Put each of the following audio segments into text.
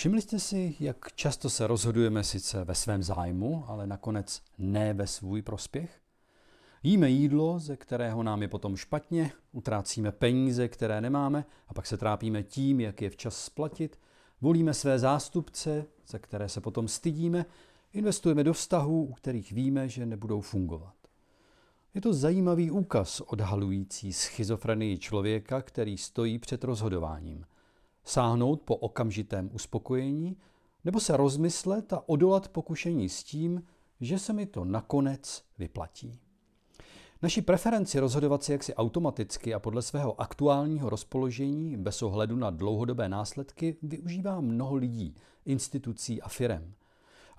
Všimli jste si, jak často se rozhodujeme sice ve svém zájmu, ale nakonec ne ve svůj prospěch? Jíme jídlo, ze kterého nám je potom špatně, utrácíme peníze, které nemáme a pak se trápíme tím, jak je včas splatit, volíme své zástupce, za které se potom stydíme, investujeme do vztahů, u kterých víme, že nebudou fungovat. Je to zajímavý úkaz odhalující schizofrenii člověka, který stojí před rozhodováním. Sáhnout po okamžitém uspokojení nebo se rozmyslet a odolat pokušení s tím, že se mi to nakonec vyplatí. Naši preferenci rozhodovat si jaksi automaticky a podle svého aktuálního rozpoložení bez ohledu na dlouhodobé následky využívá mnoho lidí, institucí a firem.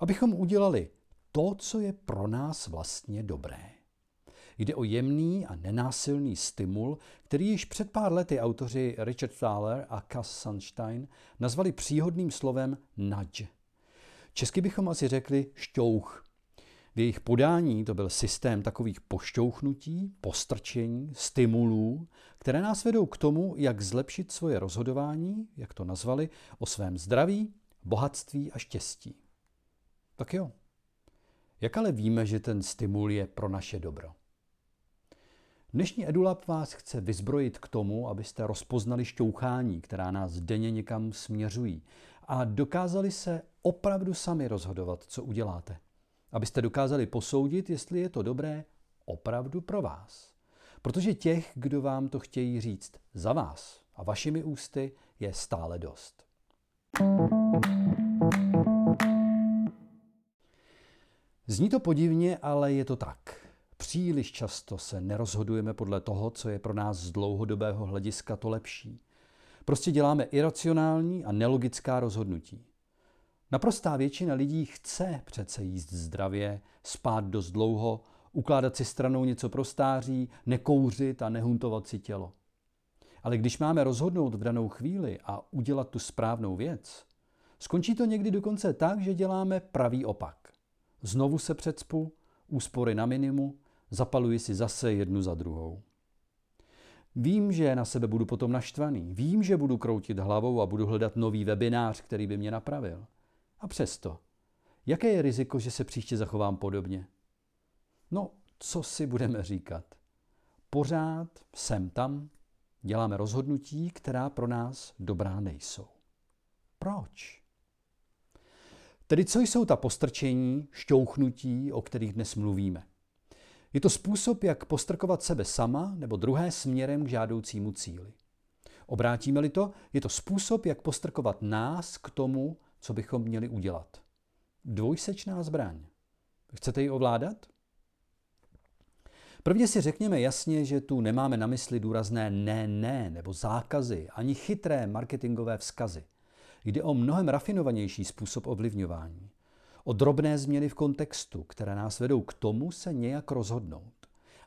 Abychom udělali to, co je pro nás vlastně dobré. Jde o jemný a nenásilný stimul, který již před pár lety autoři Richard Thaler a Cass Sunstein nazvali příhodným slovem nudge. Česky bychom asi řekli šťouch. V jejich podání to byl systém takových pošťouchnutí, postrčení, stimulů, které nás vedou k tomu, jak zlepšit svoje rozhodování, jak to nazvali, o svém zdraví, bohatství a štěstí. Tak jo. Jak ale víme, že ten stimul je pro naše dobro? Dnešní EduLab vás chce vyzbrojit k tomu, abyste rozpoznali šťouchání, která nás denně někam směřují a dokázali se opravdu sami rozhodovat, co uděláte. Abyste dokázali posoudit, jestli je to dobré opravdu pro vás. Protože těch, kdo vám to chtějí říct za vás a vašimi ústy, je stále dost. Zní to podivně, ale je to tak. Příliš často se nerozhodujeme podle toho, co je pro nás z dlouhodobého hlediska to lepší. Prostě děláme iracionální a nelogická rozhodnutí. Naprostá většina lidí chce přece jíst zdravě, spát dost dlouho, ukládat si stranou něco pro stáří, nekouřit a nehuntovat si tělo. Ale když máme rozhodnout v danou chvíli a udělat tu správnou věc, skončí to někdy dokonce tak, že děláme pravý opak. Znovu se předspu, úspory na minimu, zapaluji si zase jednu za druhou. Vím, že na sebe budu potom naštvaný. Vím, že budu kroutit hlavou a budu hledat nový webinář, který by mě napravil. A přesto, jaké je riziko, že se příště zachovám podobně? No, co si budeme říkat? Pořád sem tam děláme rozhodnutí, která pro nás dobrá nejsou. Proč? Tedy co jsou ta postrčení, šťouchnutí, o kterých dnes mluvíme? Je to způsob, jak postrkovat sebe sama nebo druhé směrem k žádoucímu cíli. Obrátíme-li to, je to způsob, jak postrkovat nás k tomu, co bychom měli udělat. Dvojsečná zbraň. Chcete ji ovládat? Prvně si řekněme jasně, že tu nemáme na mysli důrazné ne, ne nebo zákazy, ani chytré marketingové vzkazy. Jde o mnohem rafinovanější způsob ovlivňování o drobné změny v kontextu, které nás vedou k tomu se nějak rozhodnout.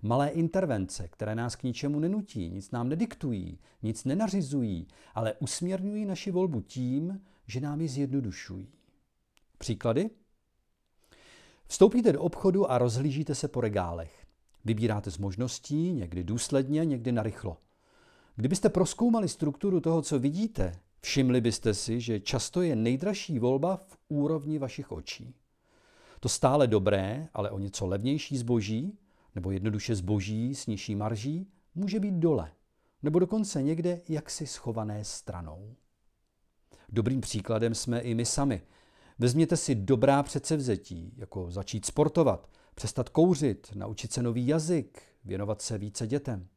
Malé intervence, které nás k ničemu nenutí, nic nám nediktují, nic nenařizují, ale usměrňují naši volbu tím, že nám ji zjednodušují. Příklady? Vstoupíte do obchodu a rozhlížíte se po regálech. Vybíráte z možností, někdy důsledně, někdy narychlo. Kdybyste proskoumali strukturu toho, co vidíte, Všimli byste si, že často je nejdražší volba v úrovni vašich očí. To stále dobré, ale o něco levnější zboží, nebo jednoduše zboží s nižší marží, může být dole, nebo dokonce někde jaksi schované stranou. Dobrým příkladem jsme i my sami. Vezměte si dobrá předsevzetí, jako začít sportovat, přestat kouřit, naučit se nový jazyk, věnovat se více dětem.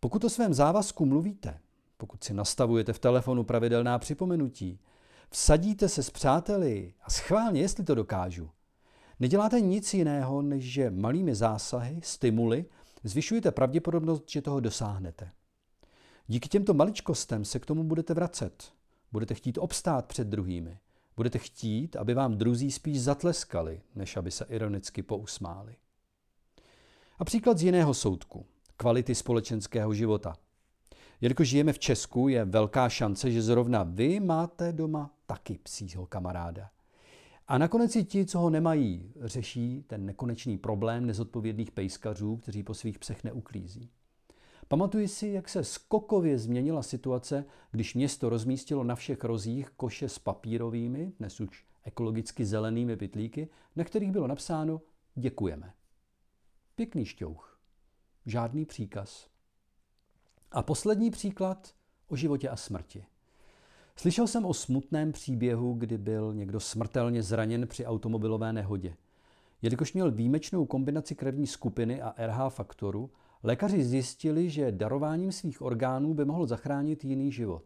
Pokud o svém závazku mluvíte, pokud si nastavujete v telefonu pravidelná připomenutí, vsadíte se s přáteli a schválně, jestli to dokážu. Neděláte nic jiného, než že malými zásahy, stimuly, zvyšujete pravděpodobnost, že toho dosáhnete. Díky těmto maličkostem se k tomu budete vracet. Budete chtít obstát před druhými. Budete chtít, aby vám druzí spíš zatleskali, než aby se ironicky pousmáli. A příklad z jiného soudku. Kvality společenského života – Jelikož žijeme v Česku, je velká šance, že zrovna vy máte doma taky psího kamaráda. A nakonec i ti, co ho nemají, řeší ten nekonečný problém nezodpovědných pejskařů, kteří po svých psech neuklízí. Pamatuji si, jak se skokově změnila situace, když město rozmístilo na všech rozích koše s papírovými, dnes už ekologicky zelenými pytlíky, na kterých bylo napsáno děkujeme. Pěkný šťouch. Žádný příkaz. A poslední příklad o životě a smrti. Slyšel jsem o smutném příběhu, kdy byl někdo smrtelně zraněn při automobilové nehodě. Jelikož měl výjimečnou kombinaci krevní skupiny a RH faktoru, lékaři zjistili, že darováním svých orgánů by mohl zachránit jiný život.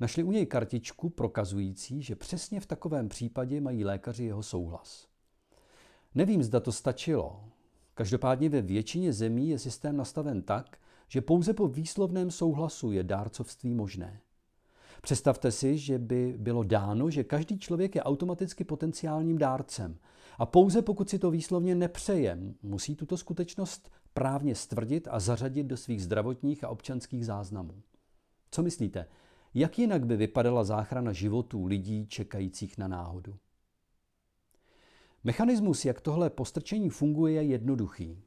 Našli u něj kartičku prokazující, že přesně v takovém případě mají lékaři jeho souhlas. Nevím, zda to stačilo. Každopádně ve většině zemí je systém nastaven tak, že pouze po výslovném souhlasu je dárcovství možné. Představte si, že by bylo dáno, že každý člověk je automaticky potenciálním dárcem a pouze pokud si to výslovně nepřeje, musí tuto skutečnost právně stvrdit a zařadit do svých zdravotních a občanských záznamů. Co myslíte? Jak jinak by vypadala záchrana životů lidí čekajících na náhodu? Mechanismus, jak tohle postrčení funguje, je jednoduchý.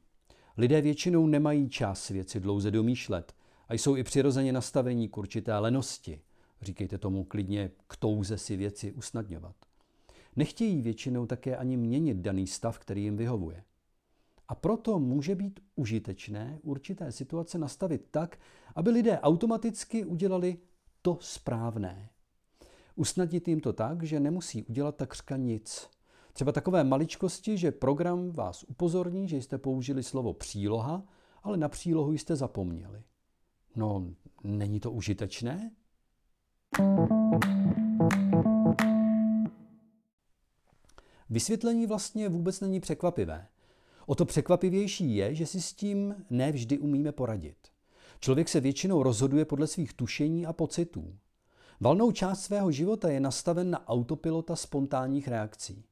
Lidé většinou nemají čas věci dlouze domýšlet a jsou i přirozeně nastavení k určité lenosti. Říkejte tomu klidně k touze si věci usnadňovat. Nechtějí většinou také ani měnit daný stav, který jim vyhovuje. A proto může být užitečné určité situace nastavit tak, aby lidé automaticky udělali to správné. Usnadnit jim to tak, že nemusí udělat takřka nic. Třeba takové maličkosti, že program vás upozorní, že jste použili slovo příloha, ale na přílohu jste zapomněli. No, není to užitečné? Vysvětlení vlastně vůbec není překvapivé. O to překvapivější je, že si s tím nevždy umíme poradit. Člověk se většinou rozhoduje podle svých tušení a pocitů. Valnou část svého života je nastaven na autopilota spontánních reakcí.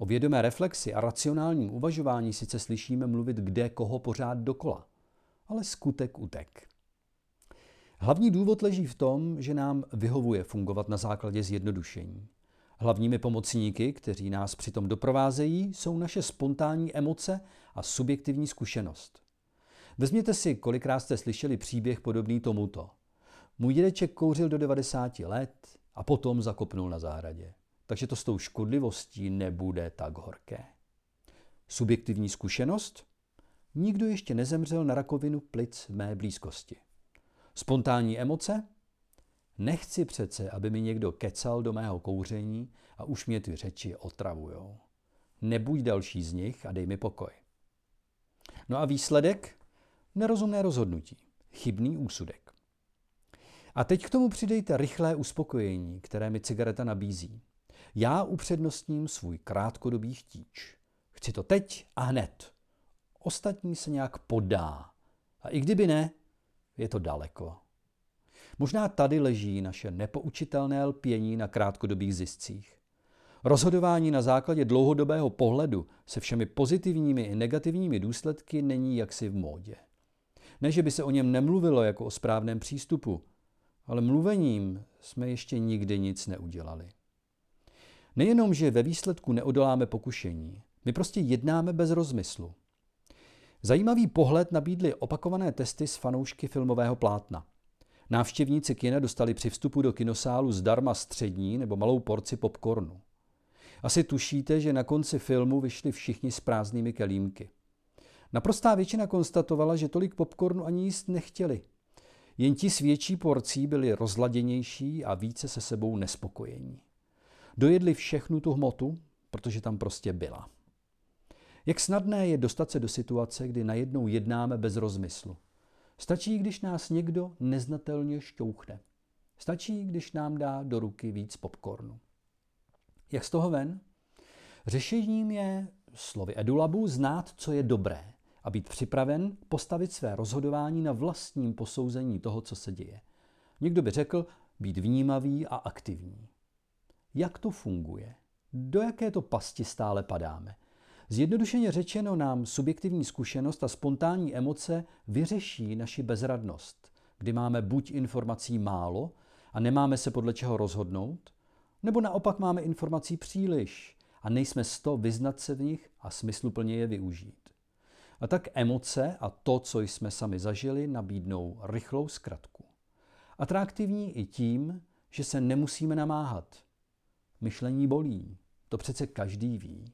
O vědomé reflexi a racionálním uvažování sice slyšíme mluvit kde koho pořád dokola, ale skutek utek. Hlavní důvod leží v tom, že nám vyhovuje fungovat na základě zjednodušení. Hlavními pomocníky, kteří nás přitom doprovázejí, jsou naše spontánní emoce a subjektivní zkušenost. Vezměte si, kolikrát jste slyšeli příběh podobný tomuto. Můj dědeček kouřil do 90 let a potom zakopnul na zahradě. Takže to s tou škodlivostí nebude tak horké. Subjektivní zkušenost? Nikdo ještě nezemřel na rakovinu plic v mé blízkosti. Spontánní emoce? Nechci přece, aby mi někdo kecal do mého kouření a už mě ty řeči otravujou. Nebuď další z nich a dej mi pokoj. No a výsledek? Nerozumné rozhodnutí. Chybný úsudek. A teď k tomu přidejte rychlé uspokojení, které mi cigareta nabízí. Já upřednostním svůj krátkodobý chtíč. Chci to teď a hned. Ostatní se nějak podá. A i kdyby ne, je to daleko. Možná tady leží naše nepoučitelné lpění na krátkodobých ziscích. Rozhodování na základě dlouhodobého pohledu se všemi pozitivními i negativními důsledky není jaksi v módě. Ne, že by se o něm nemluvilo jako o správném přístupu, ale mluvením jsme ještě nikdy nic neudělali. Nejenom, že ve výsledku neodoláme pokušení, my prostě jednáme bez rozmyslu. Zajímavý pohled nabídly opakované testy s fanoušky filmového plátna. Návštěvníci kina dostali při vstupu do kinosálu zdarma střední nebo malou porci popcornu. Asi tušíte, že na konci filmu vyšli všichni s prázdnými kelímky. Naprostá většina konstatovala, že tolik popcornu ani jíst nechtěli. Jen ti s větší porcí byli rozladěnější a více se sebou nespokojení. Dojedli všechnu tu hmotu, protože tam prostě byla. Jak snadné je dostat se do situace, kdy najednou jednáme bez rozmyslu. Stačí, když nás někdo neznatelně šťouchne. Stačí, když nám dá do ruky víc popcornu. Jak z toho ven? Řešením je, slovy Edulabu, znát, co je dobré a být připraven postavit své rozhodování na vlastním posouzení toho, co se děje. Někdo by řekl být vnímavý a aktivní. Jak to funguje? Do jaké to pasti stále padáme? Zjednodušeně řečeno nám subjektivní zkušenost a spontánní emoce vyřeší naši bezradnost, kdy máme buď informací málo a nemáme se podle čeho rozhodnout, nebo naopak máme informací příliš a nejsme z to vyznat se v nich a smysluplně je využít. A tak emoce a to, co jsme sami zažili, nabídnou rychlou zkratku. Atraktivní i tím, že se nemusíme namáhat. Myšlení bolí, to přece každý ví.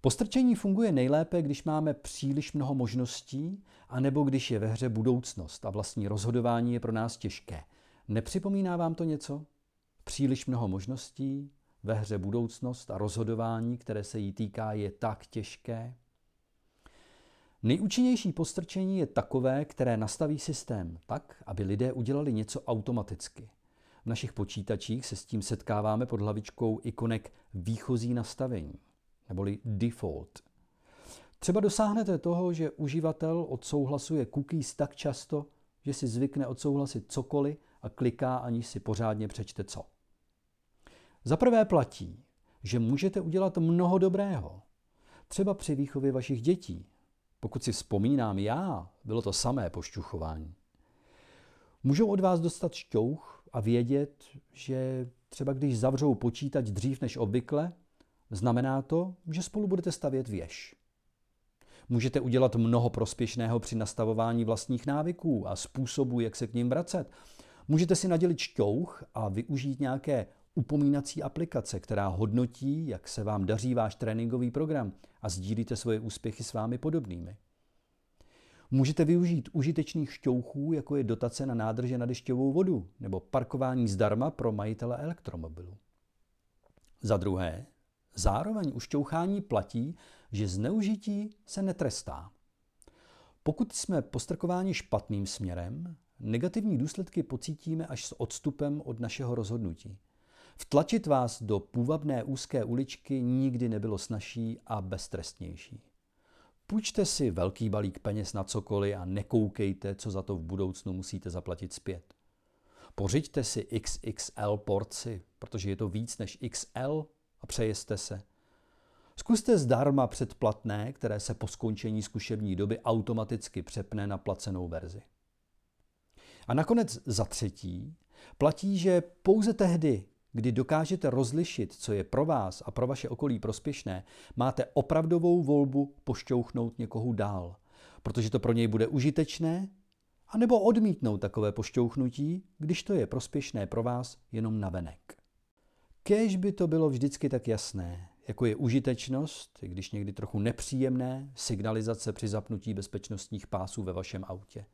Postrčení funguje nejlépe, když máme příliš mnoho možností, anebo když je ve hře budoucnost a vlastní rozhodování je pro nás těžké. Nepřipomíná vám to něco? Příliš mnoho možností, ve hře budoucnost a rozhodování, které se jí týká, je tak těžké? Nejúčinnější postrčení je takové, které nastaví systém tak, aby lidé udělali něco automaticky. V našich počítačích se s tím setkáváme pod hlavičkou ikonek výchozí nastavení, neboli default. Třeba dosáhnete toho, že uživatel odsouhlasuje cookies tak často, že si zvykne odsouhlasit cokoliv a kliká, aniž si pořádně přečte co. Za prvé platí, že můžete udělat mnoho dobrého. Třeba při výchově vašich dětí. Pokud si vzpomínám já, bylo to samé pošťuchování. Můžou od vás dostat šťouch a vědět, že třeba když zavřou počítač dřív než obvykle, znamená to, že spolu budete stavět věž. Můžete udělat mnoho prospěšného při nastavování vlastních návyků a způsobů, jak se k ním vracet. Můžete si nadělit šťouch a využít nějaké upomínací aplikace, která hodnotí, jak se vám daří váš tréninkový program a sdílíte svoje úspěchy s vámi podobnými. Můžete využít užitečných šťouchů, jako je dotace na nádrže na dešťovou vodu nebo parkování zdarma pro majitele elektromobilu. Za druhé, zároveň u šťouchání platí, že zneužití se netrestá. Pokud jsme postrkováni špatným směrem, negativní důsledky pocítíme až s odstupem od našeho rozhodnutí. Vtlačit vás do půvabné úzké uličky nikdy nebylo snažší a beztrestnější. Půjčte si velký balík peněz na cokoliv a nekoukejte, co za to v budoucnu musíte zaplatit zpět. Pořiďte si XXL porci, protože je to víc než XL a přejeste se. Zkuste zdarma předplatné, které se po skončení zkušební doby automaticky přepne na placenou verzi. A nakonec za třetí platí, že pouze tehdy, kdy dokážete rozlišit, co je pro vás a pro vaše okolí prospěšné, máte opravdovou volbu pošťouchnout někoho dál, protože to pro něj bude užitečné, anebo odmítnout takové pošťouchnutí, když to je prospěšné pro vás jenom navenek. Kéž by to bylo vždycky tak jasné, jako je užitečnost, i když někdy trochu nepříjemné, signalizace při zapnutí bezpečnostních pásů ve vašem autě.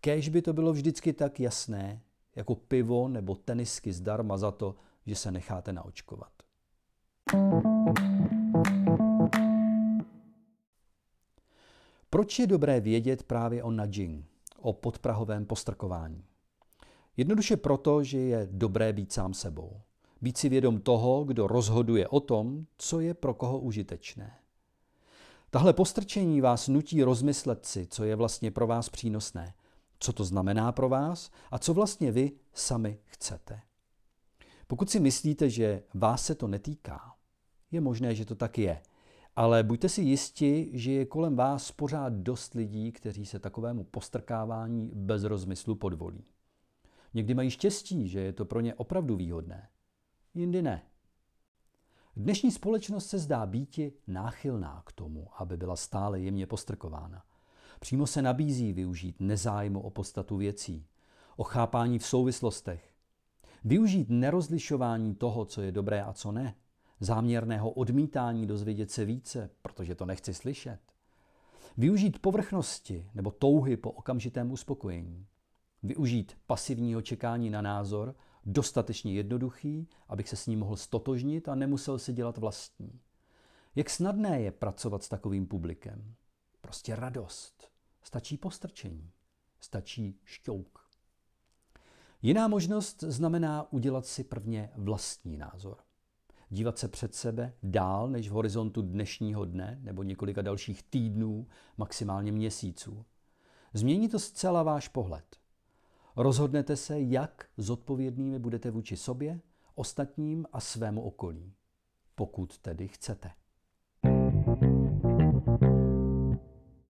Kéž by to bylo vždycky tak jasné, jako pivo nebo tenisky zdarma za to, že se necháte naočkovat. Proč je dobré vědět právě o nudging, o podprahovém postrkování? Jednoduše proto, že je dobré být sám sebou. Být si vědom toho, kdo rozhoduje o tom, co je pro koho užitečné. Tahle postrčení vás nutí rozmyslet si, co je vlastně pro vás přínosné – co to znamená pro vás a co vlastně vy sami chcete. Pokud si myslíte, že vás se to netýká, je možné, že to tak je. Ale buďte si jisti, že je kolem vás pořád dost lidí, kteří se takovému postrkávání bez rozmyslu podvolí. Někdy mají štěstí, že je to pro ně opravdu výhodné. Jindy ne. Dnešní společnost se zdá býti náchylná k tomu, aby byla stále jemně postrkována. Přímo se nabízí využít nezájmu o podstatu věcí, o chápání v souvislostech, využít nerozlišování toho, co je dobré a co ne, záměrného odmítání dozvědět se více, protože to nechci slyšet, využít povrchnosti nebo touhy po okamžitém uspokojení, využít pasivního čekání na názor, dostatečně jednoduchý, abych se s ním mohl stotožnit a nemusel si dělat vlastní. Jak snadné je pracovat s takovým publikem? Prostě radost. Stačí postrčení. Stačí šťouk. Jiná možnost znamená udělat si prvně vlastní názor. Dívat se před sebe dál než v horizontu dnešního dne nebo několika dalších týdnů, maximálně měsíců. Změní to zcela váš pohled. Rozhodnete se, jak zodpovědnými budete vůči sobě, ostatním a svému okolí. Pokud tedy chcete.